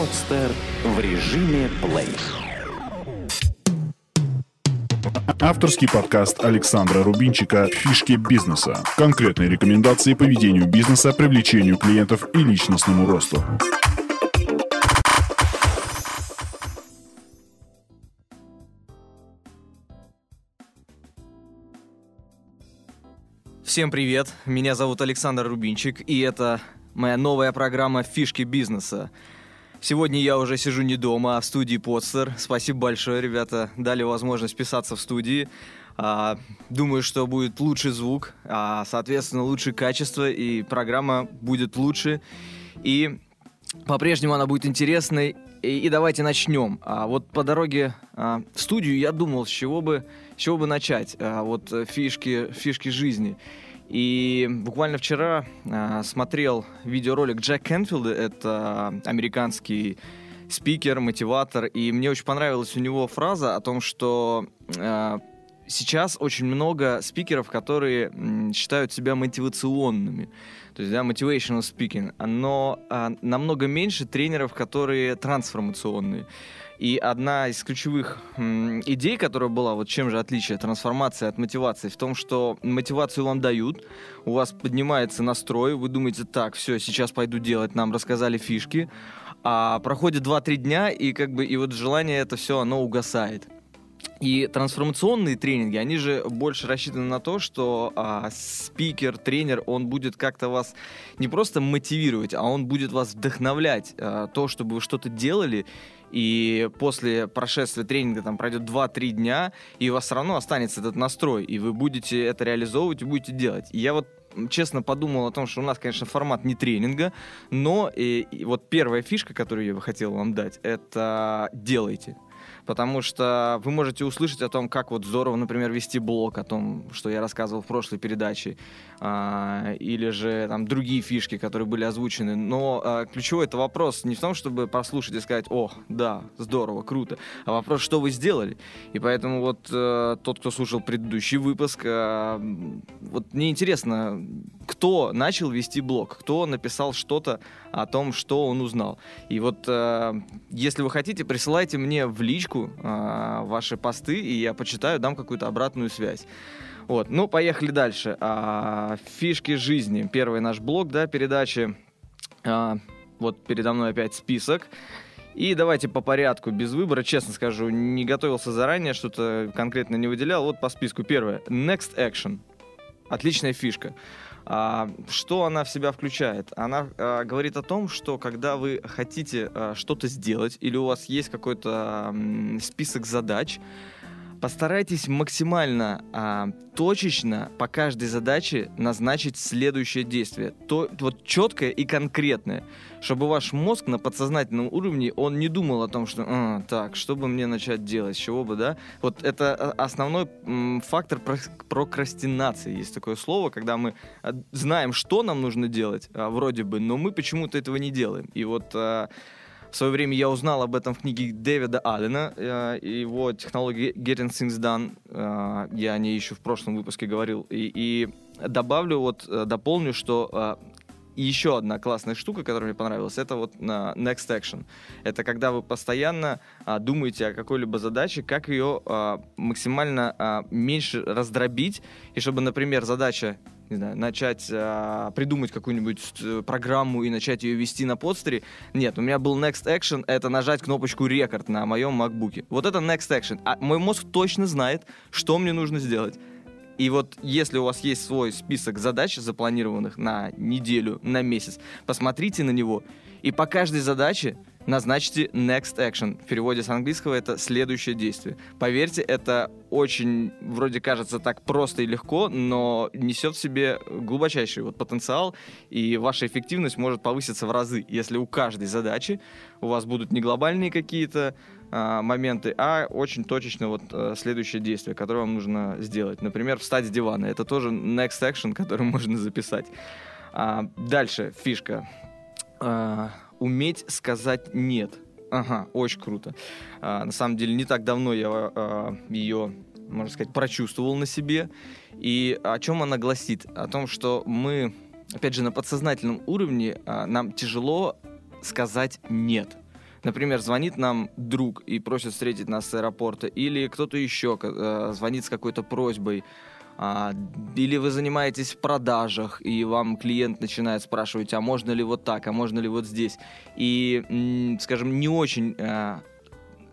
Подстер в режиме плей. Авторский подкаст Александра Рубинчика «Фишки бизнеса». Конкретные рекомендации по ведению бизнеса, привлечению клиентов и личностному росту. Всем привет, меня зовут Александр Рубинчик, и это моя новая программа «Фишки бизнеса». Сегодня я уже сижу не дома, а в студии Подстер. Спасибо большое, ребята, дали возможность писаться в студии. А, думаю, что будет лучший звук, а, соответственно, лучшее качество, и программа будет лучше. И по-прежнему она будет интересной. И, и давайте начнем. А, вот по дороге а, в студию я думал, с чего бы, с чего бы начать. А, вот э, фишки, фишки жизни. И буквально вчера э, смотрел видеоролик Джек Кенфилда, это американский спикер, мотиватор, и мне очень понравилась у него фраза о том, что э, сейчас очень много спикеров, которые м, считают себя мотивационными, то есть, да, motivational speaking, но э, намного меньше тренеров, которые трансформационные. И одна из ключевых идей, которая была, вот чем же отличие трансформации от мотивации, в том, что мотивацию вам дают, у вас поднимается настрой, вы думаете, так, все, сейчас пойду делать, нам рассказали фишки, а проходит 2-3 дня, и как бы и вот желание это все, оно угасает. И трансформационные тренинги, они же больше рассчитаны на то, что а, спикер, тренер, он будет как-то вас не просто мотивировать, а он будет вас вдохновлять, а, то, чтобы вы что-то делали, и после прошествия тренинга там пройдет 2-3 дня, и у вас все равно останется этот настрой, и вы будете это реализовывать и будете делать. И я вот честно подумал о том, что у нас, конечно, формат не тренинга, но и, и вот первая фишка, которую я бы хотел вам дать, это делайте потому что вы можете услышать о том, как вот здорово, например, вести блог, о том, что я рассказывал в прошлой передаче, а, или же там другие фишки, которые были озвучены. Но а, ключевой это вопрос не в том, чтобы послушать и сказать, о, да, здорово, круто, а вопрос, что вы сделали. И поэтому вот а, тот, кто слушал предыдущий выпуск, а, вот мне интересно, кто начал вести блог, кто написал что-то о том, что он узнал. И вот а, если вы хотите, присылайте мне в личку а, ваши посты, и я почитаю, дам какую-то обратную связь. Вот, ну, поехали дальше. А, фишки жизни. Первый наш блок, да, передачи. А, вот передо мной опять список. И давайте по порядку, без выбора, честно скажу, не готовился заранее, что-то конкретно не выделял. Вот по списку. Первое. Next Action. Отличная фишка. А, что она в себя включает? Она а, говорит о том, что когда вы хотите а, что-то сделать или у вас есть какой-то список задач, Постарайтесь максимально а, точечно по каждой задаче назначить следующее действие. То, вот четкое и конкретное. Чтобы ваш мозг на подсознательном уровне, он не думал о том, что а, так, что бы мне начать делать, чего бы, да? Вот это а, основной м, фактор прокрастинации. Есть такое слово, когда мы а, знаем, что нам нужно делать, а, вроде бы, но мы почему-то этого не делаем. И вот... А, в свое время я узнал об этом в книге Дэвида Аллена, э, его технологии Getting Things Done. Э, я о ней еще в прошлом выпуске говорил. И, и добавлю, вот, э, дополню, что еще одна классная штука, которая мне понравилась, это вот на Next Action. Это когда вы постоянно а, думаете о какой-либо задаче, как ее а, максимально меньше раздробить, и чтобы, например, задача не знаю, начать а, придумать какую-нибудь э, программу и начать ее вести на подстере. Нет, у меня был Next Action, это нажать кнопочку рекорд на моем MacBook. Вот это Next Action. А мой мозг точно знает, что мне нужно сделать. И вот если у вас есть свой список задач, запланированных на неделю, на месяц, посмотрите на него и по каждой задаче назначьте next action. В переводе с английского это следующее действие. Поверьте, это очень, вроде кажется, так просто и легко, но несет в себе глубочайший вот потенциал, и ваша эффективность может повыситься в разы, если у каждой задачи у вас будут не глобальные какие-то а, моменты, а очень точечно вот а, следующее действие, которое вам нужно сделать. Например, встать с дивана. Это тоже next action, который можно записать. А, дальше фишка. А, уметь сказать нет. Ага, очень круто. А, на самом деле, не так давно я а, ее, можно сказать, прочувствовал на себе. И о чем она гласит? О том, что мы, опять же, на подсознательном уровне а, нам тяжело сказать нет. Например, звонит нам друг и просит встретить нас с аэропорта, или кто-то еще э, звонит с какой-то просьбой, а, или вы занимаетесь в продажах, и вам клиент начинает спрашивать, а можно ли вот так, а можно ли вот здесь. И, скажем, не очень а,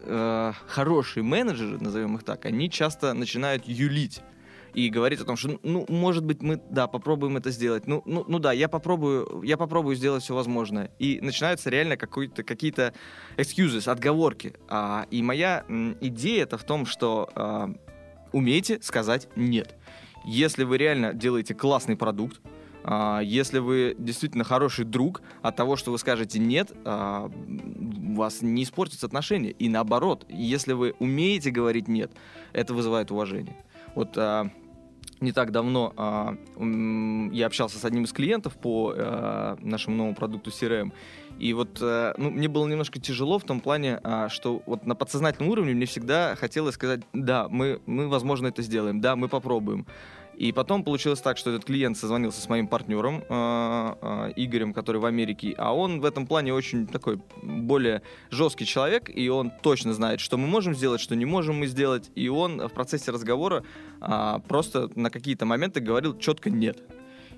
а, хорошие менеджеры, назовем их так, они часто начинают юлить и говорить о том, что, ну, может быть, мы, да, попробуем это сделать. Ну, ну, ну да, я попробую, я попробую сделать все возможное. И начинаются реально какие-то excuses, отговорки. А, и моя идея это в том, что а, умейте сказать нет. Если вы реально делаете классный продукт, а, если вы действительно хороший друг, от того, что вы скажете нет, а, у вас не испортятся отношения. И наоборот, если вы умеете говорить нет, это вызывает уважение. Вот а, не так давно я общался с одним из клиентов по нашему новому продукту CRM, и вот э, ну, мне было немножко тяжело в том плане, что вот на подсознательном уровне мне всегда хотелось сказать, да, мы, мы возможно, это сделаем, да, мы попробуем. И потом получилось так, что этот клиент созвонился с моим партнером э, э, Игорем, который в Америке, а он в этом плане очень такой более жесткий человек, и он точно знает, что мы можем сделать, что не можем мы сделать, и он в процессе разговора э, просто на какие-то моменты говорил четко нет.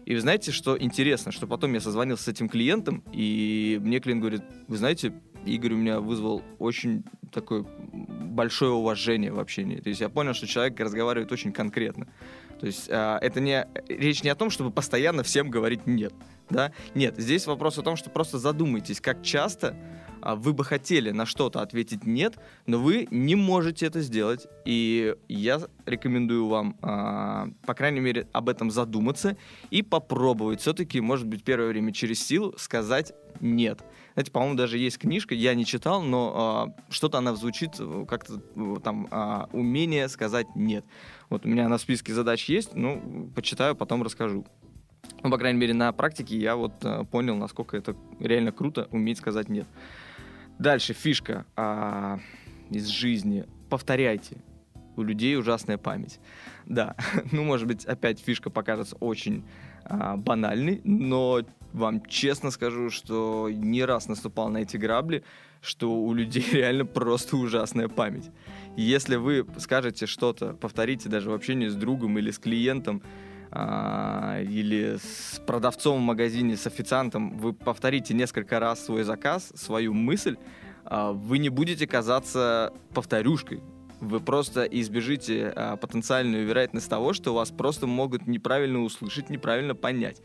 И вы знаете, что интересно, что потом я созвонился с этим клиентом, и мне клиент говорит, вы знаете, Игорь у меня вызвал очень такое большое уважение в общении. То есть я понял, что человек разговаривает очень конкретно. То есть э, это не речь не о том, чтобы постоянно всем говорить нет, да? Нет, здесь вопрос о том, что просто задумайтесь, как часто э, вы бы хотели на что-то ответить нет, но вы не можете это сделать. И я рекомендую вам, э, по крайней мере, об этом задуматься и попробовать все-таки, может быть, первое время через силу сказать нет. Знаете, по-моему, даже есть книжка, я не читал, но э, что-то она звучит как-то там э, умение сказать нет. Вот у меня на списке задач есть, ну, почитаю, потом расскажу. Ну, по крайней мере, на практике я вот э, понял, насколько это реально круто, уметь сказать нет. Дальше фишка а, из жизни. Повторяйте. У людей ужасная память. Да, ну, может быть, опять фишка покажется очень а, банальной, но вам честно скажу, что не раз наступал на эти грабли, что у людей реально просто ужасная память. Если вы скажете что-то, повторите даже в общении с другом или с клиентом, или с продавцом в магазине, с официантом, вы повторите несколько раз свой заказ, свою мысль, а, вы не будете казаться повторюшкой. Вы просто избежите а, потенциальную вероятность того, что вас просто могут неправильно услышать, неправильно понять.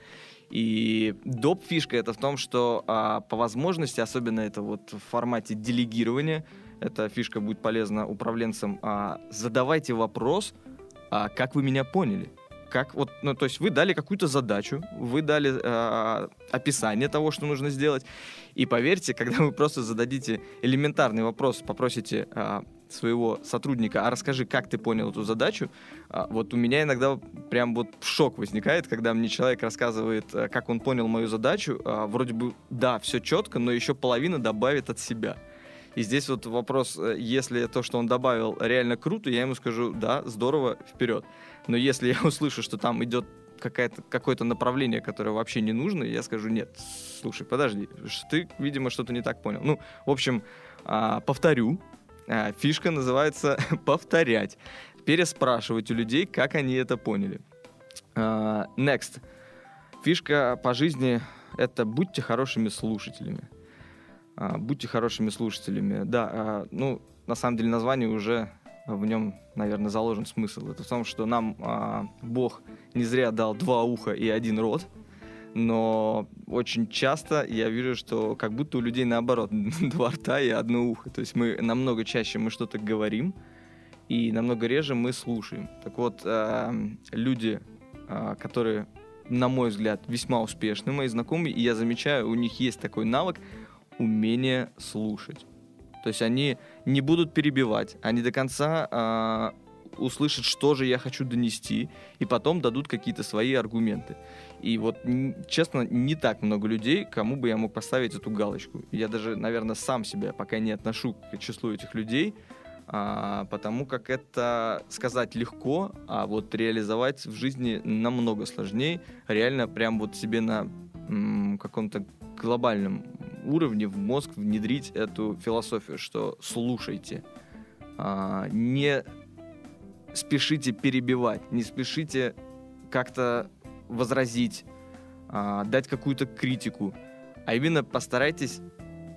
И доп. фишка это в том, что а, по возможности, особенно это вот в формате делегирования, эта фишка будет полезна управленцам, а, задавайте вопрос, а, как вы меня поняли. Как вот, ну, то есть вы дали какую-то задачу, вы дали э, описание того, что нужно сделать, и поверьте, когда вы просто зададите элементарный вопрос, попросите э, своего сотрудника, а расскажи, как ты понял эту задачу, а, вот у меня иногда прям вот шок возникает, когда мне человек рассказывает, э, как он понял мою задачу, а, вроде бы, да, все четко, но еще половина добавит от себя. И здесь вот вопрос, э, если то, что он добавил, реально круто, я ему скажу, да, здорово, вперед. Но если я услышу, что там идет какое-то какое-то направление, которое вообще не нужно, я скажу, нет, слушай, подожди, ты, видимо, что-то не так понял. Ну, в общем, а, повторю, а, фишка называется повторять, переспрашивать у людей, как они это поняли. А, next. Фишка по жизни — это будьте хорошими слушателями. Будьте хорошими слушателями. Да, ну, на самом деле название уже в нем, наверное, заложен смысл. Это в том, что нам Бог не зря дал два уха и один рот — но очень часто я вижу, что как будто у людей наоборот, два рта и одно ухо. То есть мы намного чаще мы что-то говорим, и намного реже мы слушаем. Так вот, э, люди, э, которые, на мой взгляд, весьма успешны, мои знакомые, и я замечаю, у них есть такой навык умение слушать. То есть они не будут перебивать, они до конца э, услышат, что же я хочу донести, и потом дадут какие-то свои аргументы. И вот, честно, не так много людей, кому бы я мог поставить эту галочку. Я даже, наверное, сам себя пока не отношу к числу этих людей, а, потому как это сказать легко, а вот реализовать в жизни намного сложнее. Реально прям вот себе на м, каком-то глобальном уровне в мозг внедрить эту философию, что слушайте, а, не спешите перебивать, не спешите как-то возразить, а, дать какую-то критику, а именно постарайтесь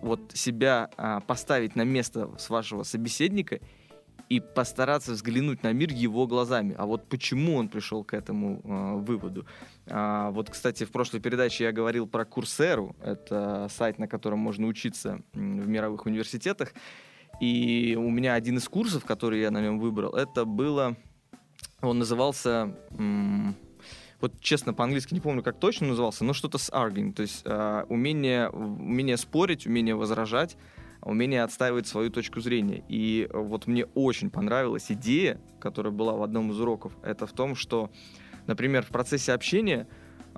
вот себя а, поставить на место с вашего собеседника и постараться взглянуть на мир его глазами. А вот почему он пришел к этому э, выводу? А, вот, кстати, в прошлой передаче я говорил про Курсеру. Это сайт, на котором можно учиться в мировых университетах. И у меня один из курсов, который я на нем выбрал, это было... Он назывался... М- вот честно, по-английски не помню, как точно назывался, но что-то с arguing, то есть э, умение, умение спорить, умение возражать, умение отстаивать свою точку зрения. И вот мне очень понравилась идея, которая была в одном из уроков, это в том, что, например, в процессе общения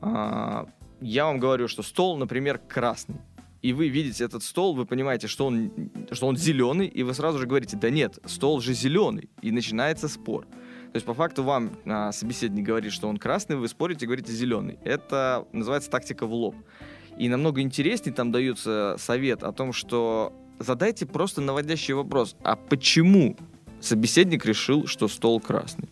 э, я вам говорю, что стол, например, красный. И вы видите этот стол, вы понимаете, что он, что он зеленый, и вы сразу же говорите, да нет, стол же зеленый. И начинается спор. То есть по факту вам а, собеседник говорит, что он красный, вы спорите, говорите зеленый. Это называется тактика в лоб. И намного интереснее там дается совет о том, что задайте просто наводящий вопрос. А почему собеседник решил, что стол красный.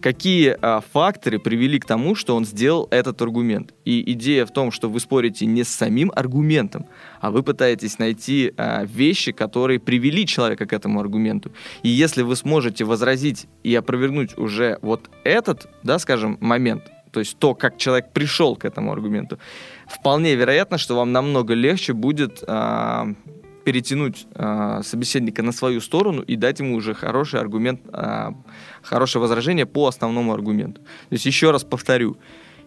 Какие а, факторы привели к тому, что он сделал этот аргумент? И идея в том, что вы спорите не с самим аргументом, а вы пытаетесь найти а, вещи, которые привели человека к этому аргументу. И если вы сможете возразить и опровергнуть уже вот этот, да, скажем, момент, то есть то, как человек пришел к этому аргументу, вполне вероятно, что вам намного легче будет а, перетянуть э, собеседника на свою сторону и дать ему уже хороший аргумент, э, хорошее возражение по основному аргументу. То есть еще раз повторю,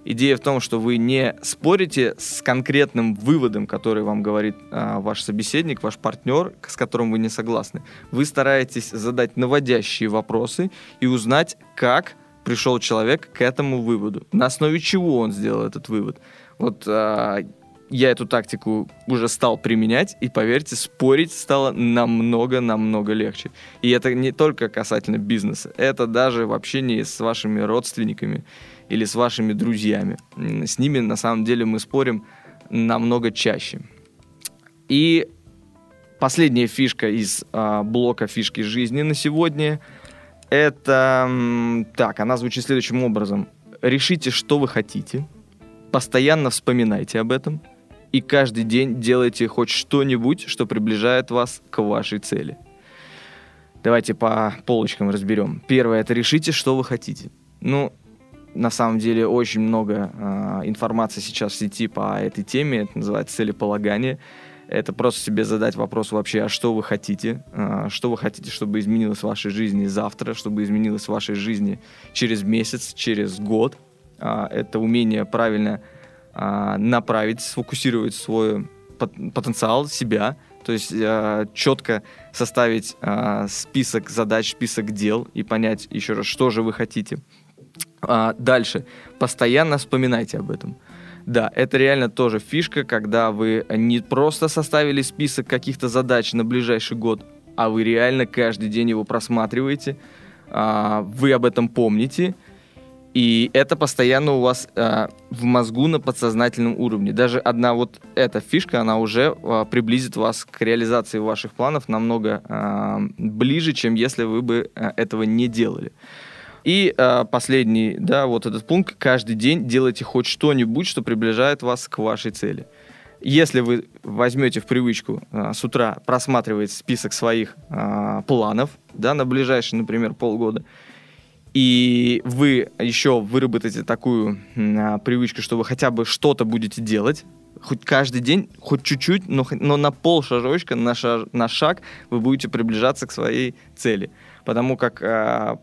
идея в том, что вы не спорите с конкретным выводом, который вам говорит э, ваш собеседник, ваш партнер, с которым вы не согласны. Вы стараетесь задать наводящие вопросы и узнать, как пришел человек к этому выводу, на основе чего он сделал этот вывод. Вот э, я эту тактику уже стал применять, и поверьте, спорить стало намного-намного легче. И это не только касательно бизнеса, это даже в общении с вашими родственниками или с вашими друзьями. С ними на самом деле мы спорим намного чаще. И последняя фишка из а, блока фишки жизни на сегодня это так, она звучит следующим образом: решите, что вы хотите, постоянно вспоминайте об этом и каждый день делайте хоть что-нибудь, что приближает вас к вашей цели. Давайте по полочкам разберем. Первое, это решите, что вы хотите. Ну, на самом деле очень много э, информации сейчас в сети по этой теме. Это называется целеполагание. Это просто себе задать вопрос вообще, а что вы хотите? Э, что вы хотите, чтобы изменилось в вашей жизни завтра, чтобы изменилось в вашей жизни через месяц, через год? Э, это умение правильно а, направить, сфокусировать свой потенциал себя, то есть э, четко составить э, список задач, список дел и понять еще раз, что же вы хотите. А, дальше. Постоянно вспоминайте об этом. Да, это реально тоже фишка, когда вы не просто составили список каких-то задач на ближайший год, а вы реально каждый день его просматриваете, а, вы об этом помните, и это постоянно у вас э, в мозгу на подсознательном уровне. Даже одна вот эта фишка, она уже э, приблизит вас к реализации ваших планов намного э, ближе, чем если вы бы э, этого не делали. И э, последний, да, вот этот пункт. Каждый день делайте хоть что-нибудь, что приближает вас к вашей цели. Если вы возьмете в привычку э, с утра просматривать список своих э, планов, да, на ближайшие, например, полгода, и вы еще выработаете такую а, привычку, что вы хотя бы что-то будете делать, хоть каждый день, хоть чуть-чуть, но, но на пол шажочка, на, шаг, на шаг вы будете приближаться к своей цели. Потому как э,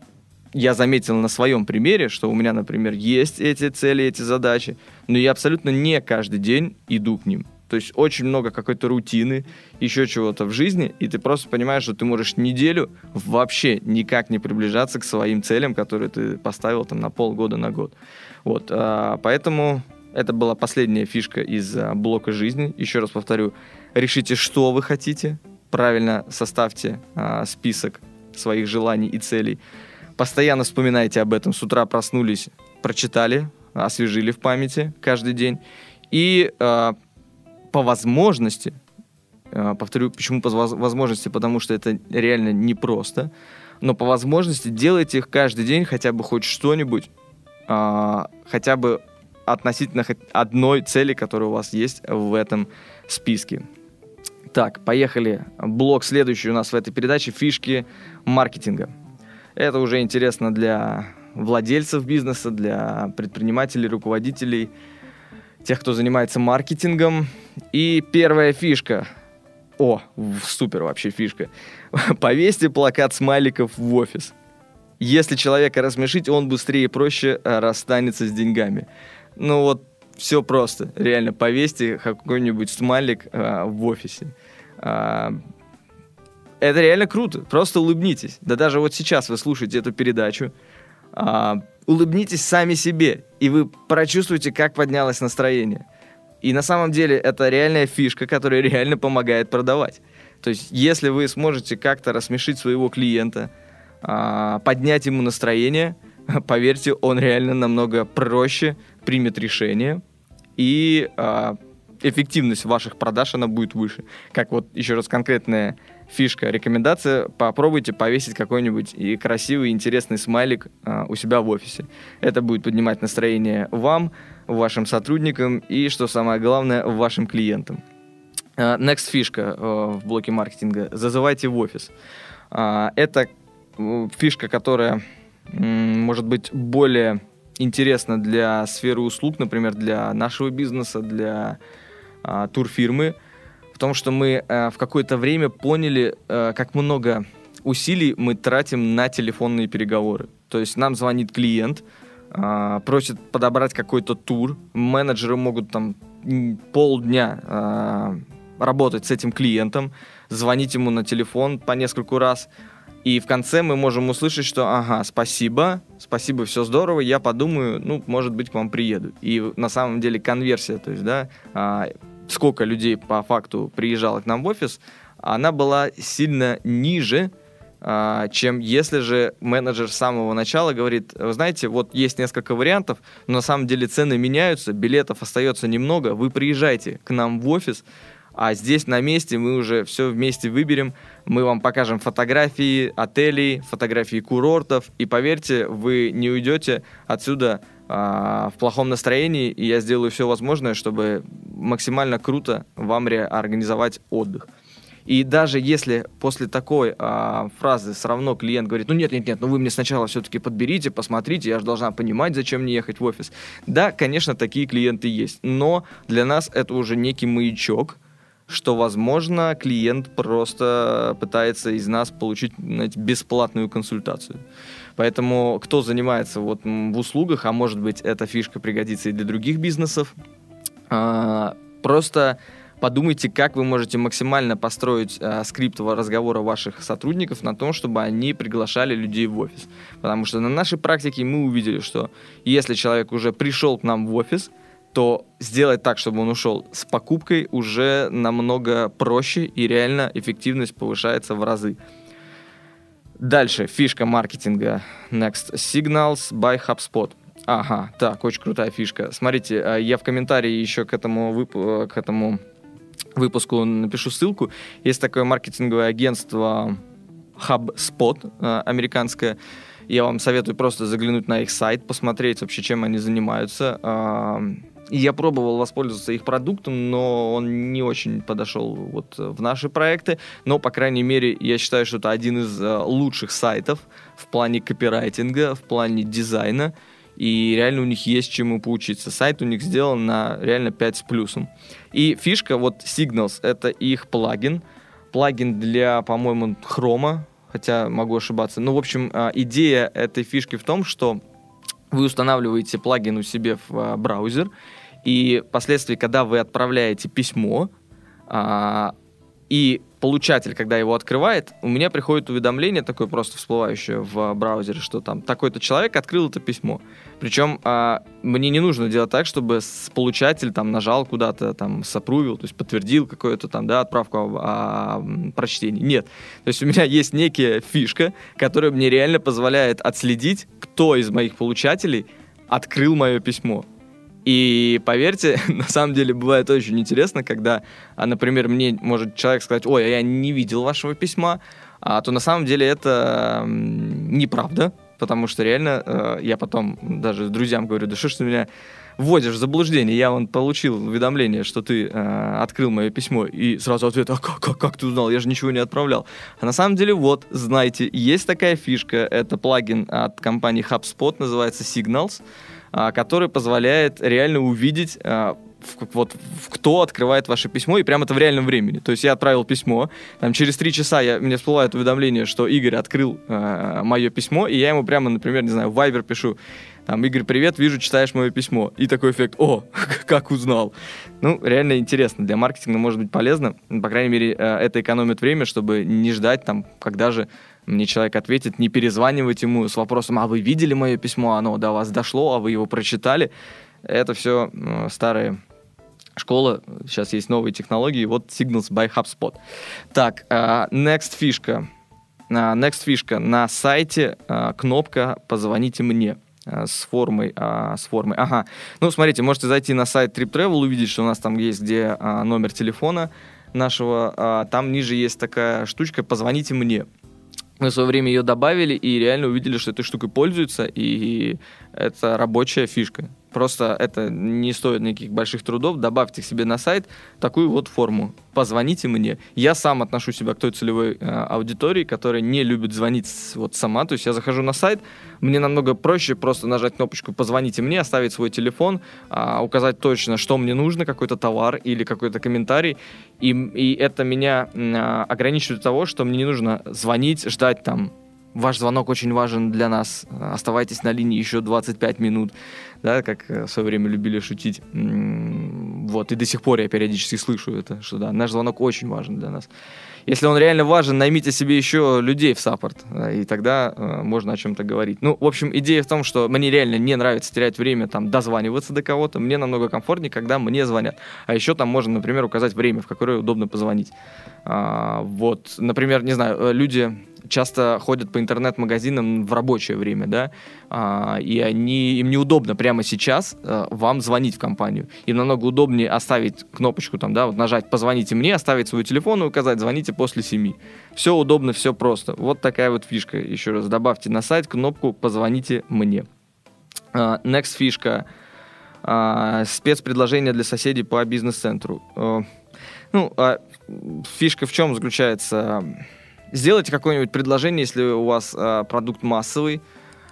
я заметил на своем примере, что у меня, например, есть эти цели, эти задачи, но я абсолютно не каждый день иду к ним. То есть очень много какой-то рутины, еще чего-то в жизни, и ты просто понимаешь, что ты можешь неделю вообще никак не приближаться к своим целям, которые ты поставил там на полгода, на год. Вот, а, поэтому это была последняя фишка из а, блока жизни. Еще раз повторю, решите, что вы хотите, правильно составьте а, список своих желаний и целей. Постоянно вспоминайте об этом. С утра проснулись, прочитали, освежили в памяти каждый день. И по возможности А, повторю, почему по возможности, потому что это реально непросто. Но по возможности делайте их каждый день, хотя бы хоть что-нибудь, а, хотя бы относительно одной цели, которая у вас есть в этом списке. Так, поехали. Блок следующий у нас в этой передаче «Фишки маркетинга». Это уже интересно для владельцев бизнеса, для предпринимателей, руководителей, тех, кто занимается маркетингом. И первая фишка. О, супер вообще фишка. Повесьте плакат смайликов в офис. Если человека рассмешить, он быстрее и проще э, расстанется с деньгами. Ну вот, все просто. Реально, повесьте какой-нибудь смайлик а, в офисе. А, это реально круто. Просто улыбнитесь. Да даже вот сейчас вы слушаете эту передачу. А, улыбнитесь сами себе, и вы прочувствуете, как поднялось настроение. И на самом деле это реальная фишка, которая реально помогает продавать. То есть, если вы сможете как-то рассмешить своего клиента, а, поднять ему настроение, поверьте, он реально намного проще примет решение, и а, эффективность ваших продаж, она будет выше. Как вот еще раз конкретная фишка, рекомендация, попробуйте повесить какой-нибудь и красивый, интересный смайлик а, у себя в офисе. Это будет поднимать настроение вам, вашим сотрудникам и, что самое главное, вашим клиентам. Uh, next фишка uh, в блоке маркетинга. Зазывайте в офис. Uh, это фишка, которая может быть более интересна для сферы услуг, например, для нашего бизнеса, для а, турфирмы, в том, что мы а, в какое-то время поняли, а, как много усилий мы тратим на телефонные переговоры. То есть нам звонит клиент, а, просит подобрать какой-то тур, менеджеры могут там полдня а, работать с этим клиентом, звонить ему на телефон по нескольку раз – и в конце мы можем услышать, что ага, спасибо, спасибо, все здорово, я подумаю, ну, может быть, к вам приеду. И на самом деле конверсия, то есть, да, а, сколько людей по факту приезжало к нам в офис, она была сильно ниже, а, чем если же менеджер с самого начала говорит, вы знаете, вот есть несколько вариантов, но на самом деле цены меняются, билетов остается немного, вы приезжайте к нам в офис, а здесь на месте мы уже все вместе выберем. Мы вам покажем фотографии отелей, фотографии курортов. И поверьте, вы не уйдете отсюда а, в плохом настроении. И я сделаю все возможное, чтобы максимально круто вам организовать отдых. И даже если после такой а, фразы все равно клиент говорит, ну нет, нет, нет, ну вы мне сначала все-таки подберите, посмотрите, я же должна понимать, зачем мне ехать в офис. Да, конечно, такие клиенты есть, но для нас это уже некий маячок, что, возможно, клиент просто пытается из нас получить знаете, бесплатную консультацию. Поэтому кто занимается вот в услугах, а может быть эта фишка пригодится и для других бизнесов, просто подумайте, как вы можете максимально построить а, скрипт разговора ваших сотрудников на том, чтобы они приглашали людей в офис. Потому что на нашей практике мы увидели, что если человек уже пришел к нам в офис, то сделать так, чтобы он ушел с покупкой уже намного проще и реально эффективность повышается в разы. Дальше, фишка маркетинга. Next. Signals by HubSpot. Ага, так, очень крутая фишка. Смотрите, а, я в комментарии еще к этому, вып- к этому выпуску напишу ссылку. Есть такое маркетинговое агентство HubSpot а, американское. Я вам советую просто заглянуть на их сайт, посмотреть вообще, чем они занимаются я пробовал воспользоваться их продуктом, но он не очень подошел вот в наши проекты. Но, по крайней мере, я считаю, что это один из э, лучших сайтов в плане копирайтинга, в плане дизайна. И реально у них есть чему поучиться. Сайт у них сделан на реально 5 с плюсом. И фишка, вот Signals, это их плагин. Плагин для, по-моему, хрома, хотя могу ошибаться. Ну, в общем, э, идея этой фишки в том, что вы устанавливаете плагин у себе в э, браузер, и впоследствии, когда вы отправляете письмо, а, и получатель, когда его открывает, у меня приходит уведомление такое просто всплывающее в браузере, что там такой-то человек открыл это письмо. Причем а, мне не нужно делать так, чтобы получатель там нажал куда-то, там сопрувил, то есть подтвердил какую-то там, да, отправку о, о прочтении. Нет. То есть у меня есть некая фишка, которая мне реально позволяет отследить, кто из моих получателей открыл мое письмо. И поверьте, на самом деле бывает очень интересно, когда, а, например, мне может человек сказать, ой, а я не видел вашего письма, а, то на самом деле это неправда, потому что реально э, я потом даже друзьям говорю, да что ж ты меня вводишь в заблуждение. Я вон получил уведомление, что ты э, открыл мое письмо, и сразу ответ, а как, как, как ты узнал? Я же ничего не отправлял. А на самом деле, вот, знаете, есть такая фишка, это плагин от компании HubSpot, называется Signals, который позволяет реально увидеть э, вот кто открывает ваше письмо, и прямо это в реальном времени. То есть я отправил письмо, там через три часа я, мне всплывает уведомление, что Игорь открыл э, мое письмо, и я ему прямо, например, не знаю, в Viber пишу, там, Игорь, привет, вижу, читаешь мое письмо. И такой эффект, о, как узнал. Ну, реально интересно, для маркетинга может быть полезно. По крайней мере, э, это экономит время, чтобы не ждать там, когда же мне человек ответит, не перезванивать ему с вопросом, а вы видели мое письмо, оно до вас дошло, а вы его прочитали. Это все э, старые школа, сейчас есть новые технологии, вот Signals by HubSpot. Так, uh, next фишка. Uh, next фишка. На сайте кнопка «Позвоните мне» с формой, а, с формой. Ага. Ну, смотрите, можете зайти на сайт Trip Travel, увидеть, что у нас там есть где а, номер телефона нашего. А, там ниже есть такая штучка «Позвоните мне». Мы в свое время ее добавили и реально увидели, что этой штукой пользуются, и это рабочая фишка. Просто это не стоит никаких больших трудов. Добавьте к себе на сайт такую вот форму. Позвоните мне. Я сам отношу себя к той целевой э, аудитории, которая не любит звонить вот сама. То есть я захожу на сайт, мне намного проще просто нажать кнопочку «Позвоните мне», оставить свой телефон, э, указать точно, что мне нужно, какой-то товар или какой-то комментарий. И, и это меня э, ограничивает того, что мне не нужно звонить, ждать там Ваш звонок очень важен для нас. Оставайтесь на линии еще 25 минут, да, как в свое время любили шутить. Вот, и до сих пор я периодически слышу это, что да, наш звонок очень важен для нас. Если он реально важен, наймите себе еще людей в саппорт, да, и тогда э, можно о чем-то говорить. Ну, в общем, идея в том, что мне реально не нравится терять время, там, дозваниваться до кого-то. Мне намного комфортнее, когда мне звонят. А еще там можно, например, указать время, в которое удобно позвонить. А, вот, например, не знаю, э, люди часто ходят по интернет-магазинам в рабочее время, да, а, и они, им неудобно прямо сейчас а, вам звонить в компанию. Им намного удобнее оставить кнопочку там, да, вот нажать «позвоните мне», оставить свой телефон и указать «звоните после семи». Все удобно, все просто. Вот такая вот фишка. Еще раз, добавьте на сайт кнопку «позвоните мне». Uh, next фишка. Uh, спецпредложение для соседей по бизнес-центру. Uh, ну, uh, фишка в чем заключается? Сделайте какое-нибудь предложение, если у вас а, продукт массовый,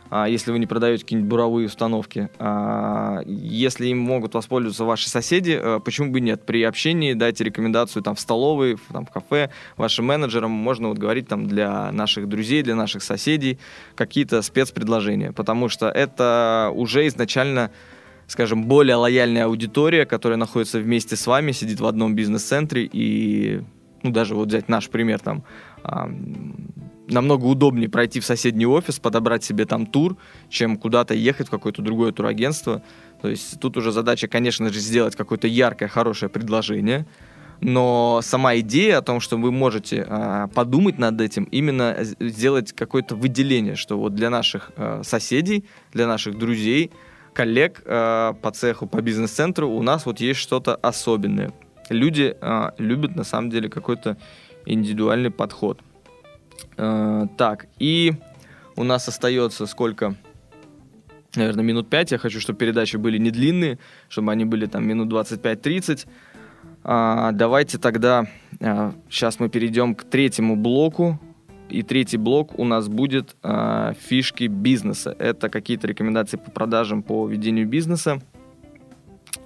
а, если вы не продаете какие-нибудь буровые установки. А, если им могут воспользоваться ваши соседи, а, почему бы нет? При общении дайте рекомендацию там в столовой, в, там, в кафе, вашим менеджерам можно вот говорить там для наших друзей, для наших соседей какие-то спецпредложения, потому что это уже изначально скажем, более лояльная аудитория, которая находится вместе с вами, сидит в одном бизнес-центре и ну, даже вот взять наш пример, там, намного удобнее пройти в соседний офис, подобрать себе там тур, чем куда-то ехать в какое-то другое турагентство. То есть тут уже задача, конечно же, сделать какое-то яркое, хорошее предложение, но сама идея о том, что вы можете э, подумать над этим, именно сделать какое-то выделение, что вот для наших э, соседей, для наших друзей, коллег э, по цеху, по бизнес-центру у нас вот есть что-то особенное. Люди э, любят на самом деле какой-то индивидуальный подход. Э, так, и у нас остается сколько? Наверное, минут 5. Я хочу, чтобы передачи были не длинные, чтобы они были там минут 25-30. А, давайте тогда, а, сейчас мы перейдем к третьему блоку. И третий блок у нас будет а, фишки бизнеса. Это какие-то рекомендации по продажам, по ведению бизнеса.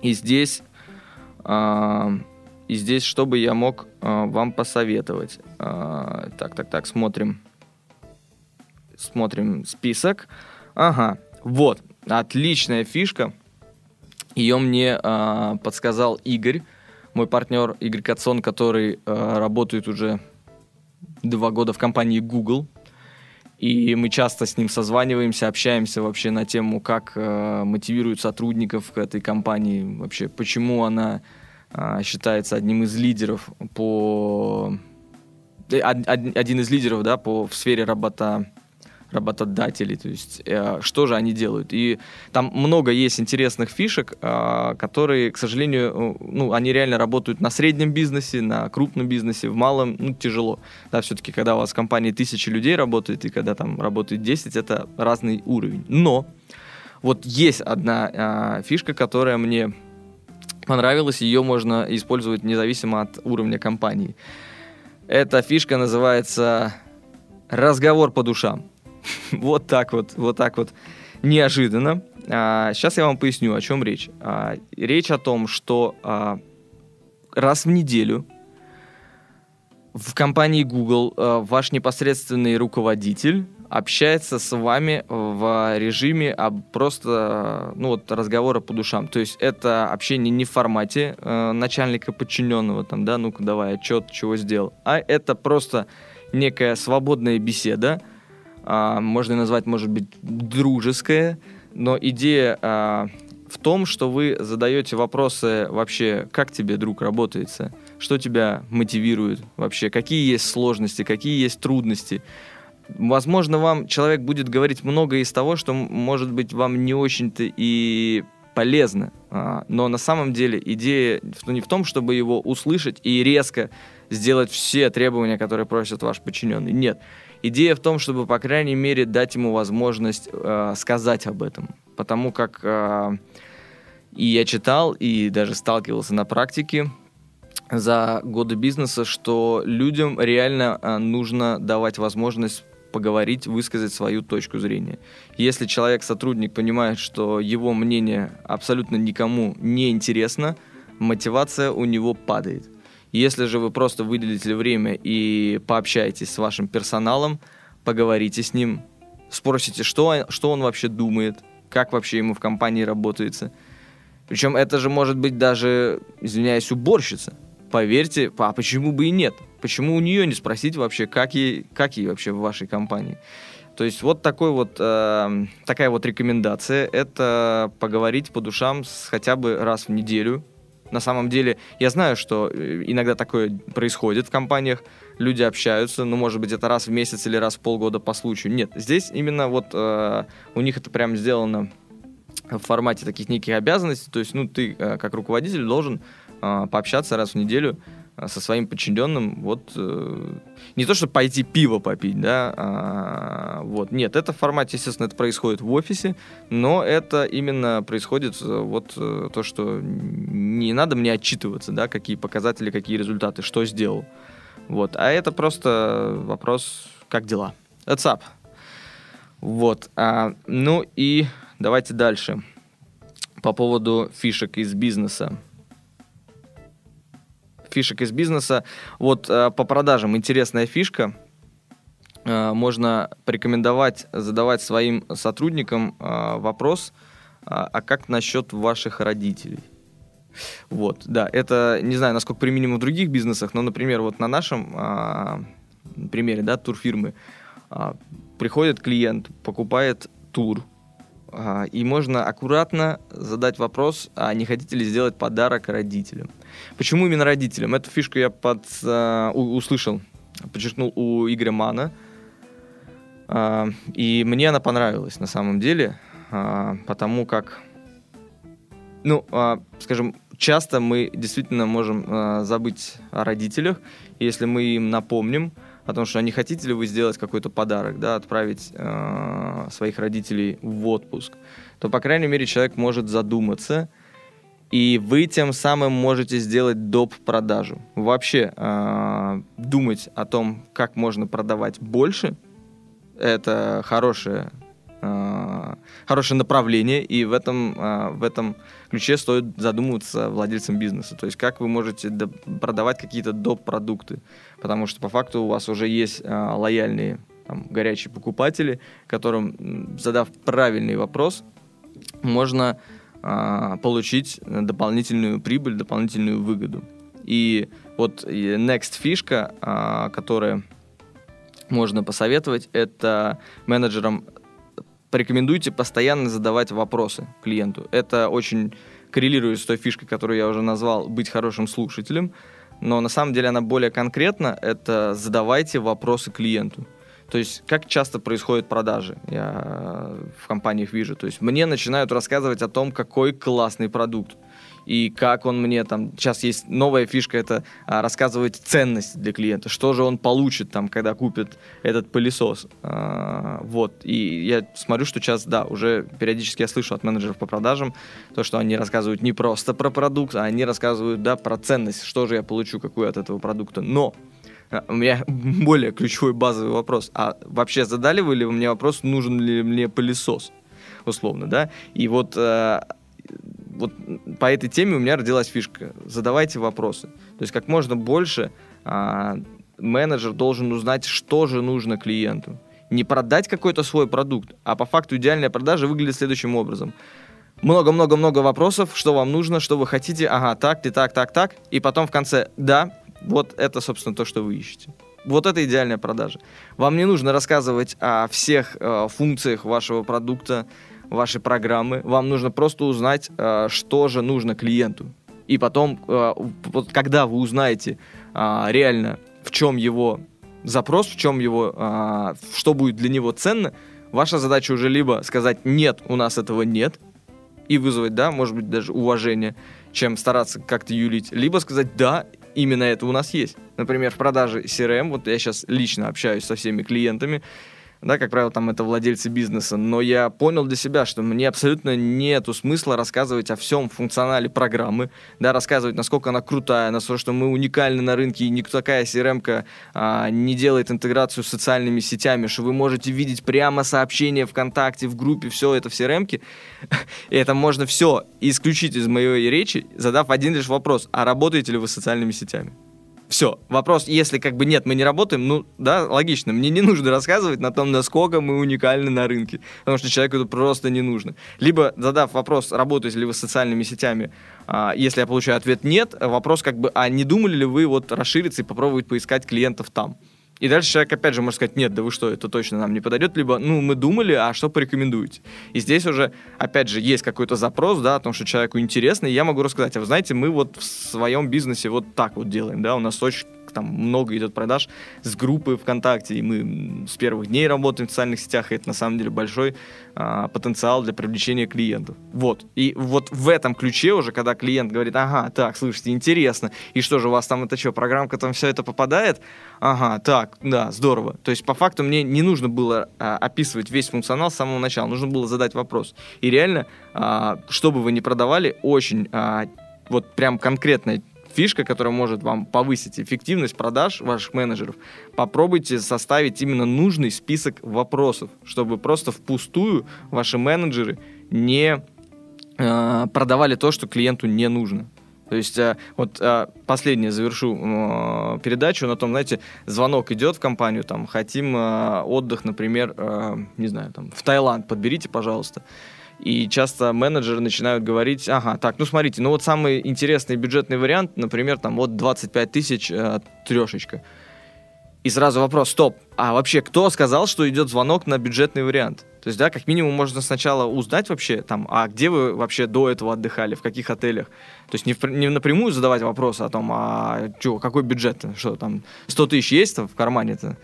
И здесь а, и здесь, что бы я мог э, вам посоветовать? Э, так, так, так, смотрим. Смотрим список. Ага, вот, отличная фишка. Ее мне э, подсказал Игорь, мой партнер Игорь Кацон, который э, работает уже два года в компании Google. И мы часто с ним созваниваемся, общаемся вообще на тему, как э, мотивируют сотрудников к этой компании, вообще почему она считается одним из лидеров по э, один из лидеров да, по, в сфере работа, работодателей, то есть э, что же они делают. И там много есть интересных фишек, э, которые, к сожалению, э, ну, они реально работают на среднем бизнесе, на крупном бизнесе, в малом, ну, тяжело. Да, все-таки, когда у вас в компании тысячи людей работает, и когда там работает 10, это разный уровень. Но вот есть одна э, фишка, которая мне понравилась, ее можно использовать независимо от уровня компании. Эта фишка называется разговор по душам. вот так вот, вот так вот неожиданно. А, сейчас я вам поясню, о чем речь. А, речь о том, что а, раз в неделю в компании Google а, ваш непосредственный руководитель общается с вами в режиме а просто ну вот разговора по душам. То есть это общение не в формате э, начальника подчиненного там, да, ну-ка давай отчет, чего сделал, а это просто некая свободная беседа, а, можно назвать, может быть, дружеская, но идея а, в том, что вы задаете вопросы вообще, как тебе, друг, работается, что тебя мотивирует вообще, какие есть сложности, какие есть трудности. Возможно, вам человек будет говорить много из того, что, может быть, вам не очень-то и полезно. А, но на самом деле идея не в том, чтобы его услышать и резко сделать все требования, которые просит ваш подчиненный. Нет. Идея в том, чтобы, по крайней мере, дать ему возможность э, сказать об этом. Потому как э, и я читал, и даже сталкивался на практике за годы бизнеса, что людям реально э, нужно давать возможность поговорить, высказать свою точку зрения. Если человек, сотрудник, понимает, что его мнение абсолютно никому не интересно, мотивация у него падает. Если же вы просто выделите время и пообщаетесь с вашим персоналом, поговорите с ним, спросите, что, что он вообще думает, как вообще ему в компании работается. Причем это же может быть даже, извиняюсь, уборщица. Поверьте, а почему бы и нет? Почему у нее не спросить вообще, как ей, как ей вообще в вашей компании? То есть вот такой вот, э, такая вот рекомендация – это поговорить по душам с, хотя бы раз в неделю на самом деле, я знаю, что э, иногда такое происходит в компаниях, люди общаются, ну, может быть, это раз в месяц или раз в полгода по случаю. Нет, здесь именно вот э, у них это прям сделано в формате таких неких обязанностей, то есть, ну, ты э, как руководитель должен пообщаться раз в неделю Э, со своим подчиненным. Вот э, не то, чтобы пойти пиво попить, да, а, вот, нет, это в формате, естественно, это происходит в офисе, но это именно происходит э, вот э, то, что не надо мне отчитываться, да, какие показатели, какие результаты, что сделал, вот, а это просто вопрос, как дела, That's up. Вот, а, ну и давайте дальше. По поводу фишек из бизнеса фишек из бизнеса. Вот э, по продажам интересная фишка. Э, можно порекомендовать задавать своим сотрудникам э, вопрос, а как насчет ваших родителей? Вот, да, это не знаю, насколько применимо в других бизнесах, но, например, вот на нашем а, примере, да, турфирмы, а, приходит клиент, покупает тур, и можно аккуратно задать вопрос, а не хотите ли сделать подарок родителям. Почему именно родителям? Эту фишку я под, uh, услышал, подчеркнул у Игоря Мана. Uh, и мне она понравилась на самом деле, uh, потому как, ну, скажем, часто мы действительно можем забыть о родителях, если мы им напомним, о том, что не хотите ли вы сделать какой-то подарок, да, отправить э, своих родителей в отпуск, то, по крайней мере, человек может задуматься, и вы тем самым можете сделать доп. продажу. Вообще э, думать о том, как можно продавать больше, это хорошее Э, хорошее направление, и в этом, э, в этом ключе стоит задумываться владельцам бизнеса. То есть как вы можете продавать какие-то доп. продукты, потому что по факту у вас уже есть э, лояльные там, горячие покупатели, которым, задав правильный вопрос, можно получить дополнительную прибыль, дополнительную выгоду. И вот next фишка, которая можно посоветовать, это менеджерам порекомендуйте постоянно задавать вопросы клиенту. Это очень коррелирует с той фишкой, которую я уже назвал, быть хорошим слушателем. Но на самом деле она более конкретна. Это задавайте вопросы клиенту. То есть, как часто происходят продажи, я в компаниях вижу. То есть, мне начинают рассказывать о том, какой классный продукт и как он мне там... Сейчас есть новая фишка, это а, рассказывать ценность для клиента, что же он получит там, когда купит этот пылесос. А, вот, и я смотрю, что сейчас, да, уже периодически я слышу от менеджеров по продажам то, что они рассказывают не просто про продукт, а они рассказывают, да, про ценность, что же я получу, какую от этого продукта. Но а, у меня более ключевой базовый вопрос. А вообще задали вы ли вы мне вопрос, нужен ли мне пылесос? Условно, да? И вот э, вот по этой теме у меня родилась фишка. Задавайте вопросы. То есть как можно больше а, менеджер должен узнать, что же нужно клиенту. Не продать какой-то свой продукт, а по факту идеальная продажа выглядит следующим образом. Много-много-много вопросов, что вам нужно, что вы хотите, ага, так, ты так, так, так, и потом в конце, да, вот это, собственно, то, что вы ищете. Вот это идеальная продажа. Вам не нужно рассказывать о всех э, функциях вашего продукта, ваши программы, вам нужно просто узнать, э, что же нужно клиенту. И потом, э, когда вы узнаете э, реально, в чем его запрос, в чем его, что будет для него ценно, ваша задача уже либо сказать «нет, у нас этого нет», и вызвать, да, может быть, даже уважение, чем стараться как-то юлить, либо сказать «да, именно это у нас есть». Например, в продаже CRM, вот я сейчас лично общаюсь со всеми клиентами, да, как правило, там это владельцы бизнеса, но я понял для себя, что мне абсолютно нету смысла рассказывать о всем функционале программы, да, рассказывать, насколько она крутая, на то, что мы уникальны на рынке, и никто такая CRM а, не делает интеграцию с социальными сетями, что вы можете видеть прямо сообщения ВКонтакте, в группе, все это в CRM, и это можно все исключить из моей речи, задав один лишь вопрос, а работаете ли вы с социальными сетями? Все. Вопрос, если как бы нет, мы не работаем, ну, да, логично. Мне не нужно рассказывать на том, насколько мы уникальны на рынке. Потому что человеку это просто не нужно. Либо, задав вопрос, работаете ли вы с социальными сетями, а, если я получаю ответ нет, вопрос как бы, а не думали ли вы вот расшириться и попробовать поискать клиентов там? И дальше человек опять же может сказать, нет, да вы что, это точно нам не подойдет, либо, ну, мы думали, а что порекомендуете? И здесь уже, опять же, есть какой-то запрос, да, о том, что человеку интересно, и я могу рассказать, а вы знаете, мы вот в своем бизнесе вот так вот делаем, да, у нас очень там много идет продаж с группы ВКонтакте, и мы с первых дней работаем в социальных сетях, и это на самом деле большой а, потенциал для привлечения клиентов. Вот. И вот в этом ключе уже, когда клиент говорит, ага, так, слушайте, интересно, и что же у вас там это что, программка там все это попадает? Ага, так, да, здорово. То есть по факту мне не нужно было а, описывать весь функционал с самого начала, нужно было задать вопрос. И реально, а, что бы вы ни продавали, очень а, вот прям конкретная фишка, которая может вам повысить эффективность продаж ваших менеджеров, попробуйте составить именно нужный список вопросов, чтобы просто впустую ваши менеджеры не э, продавали то, что клиенту не нужно. То есть э, вот э, последнее завершу э, передачу на том, знаете, звонок идет в компанию, там, хотим отдых, например, не знаю, там, в Таиланд, подберите, пожалуйста. И часто менеджеры начинают говорить, ага, так, ну смотрите, ну вот самый интересный бюджетный вариант, например, там вот 25 тысяч э, трешечка. И сразу вопрос, стоп, а вообще кто сказал, что идет звонок на бюджетный вариант? То есть, да, как минимум можно сначала узнать вообще, там, а где вы вообще до этого отдыхали, в каких отелях. То есть не, в, не напрямую задавать вопросы о том, а чё, какой бюджет, что там, 100 тысяч есть в кармане-то?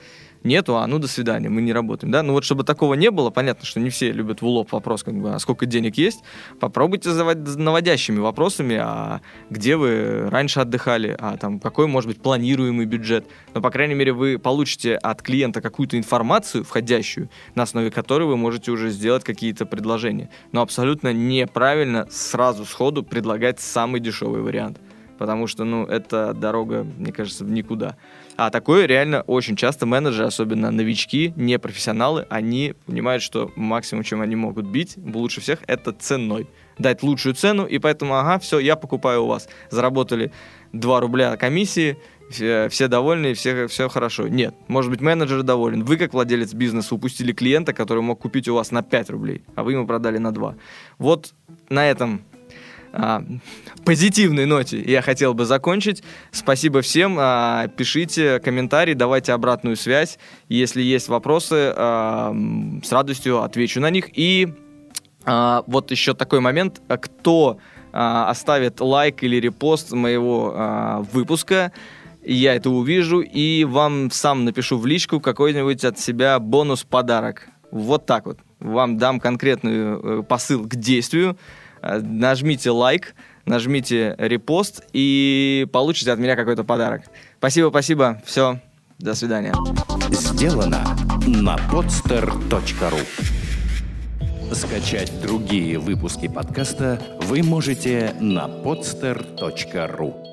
Нету, а ну до свидания, мы не работаем, да, ну вот чтобы такого не было, понятно, что не все любят в лоб вопрос, как бы, а сколько денег есть, попробуйте задавать наводящими вопросами, а где вы раньше отдыхали, а там какой может быть планируемый бюджет, но по крайней мере вы получите от клиента какую-то информацию входящую, на основе которой вы можете уже сделать какие-то предложения, но абсолютно неправильно сразу сходу предлагать самый дешевый вариант, потому что, ну, это дорога, мне кажется, в никуда. А такое реально очень часто менеджеры, особенно новички, не профессионалы, они понимают, что максимум, чем они могут бить, лучше всех, это ценой. Дать лучшую цену, и поэтому, ага, все, я покупаю у вас. Заработали 2 рубля комиссии, все, все довольны, все, все хорошо. Нет, может быть, менеджер доволен. Вы, как владелец бизнеса, упустили клиента, который мог купить у вас на 5 рублей, а вы ему продали на 2. Вот на этом а, позитивной ноте я хотел бы закончить. Спасибо всем. А, пишите комментарии, давайте обратную связь. Если есть вопросы, а, с радостью отвечу на них. И а, вот еще такой момент. Кто а, оставит лайк или репост моего а, выпуска, я это увижу и вам сам напишу в личку какой-нибудь от себя бонус-подарок. Вот так вот. Вам дам конкретный посыл к действию. Нажмите лайк, нажмите репост и получите от меня какой-то подарок. Спасибо, спасибо. Все. До свидания. Сделано на podster.ru Скачать другие выпуски подкаста вы можете на podster.ru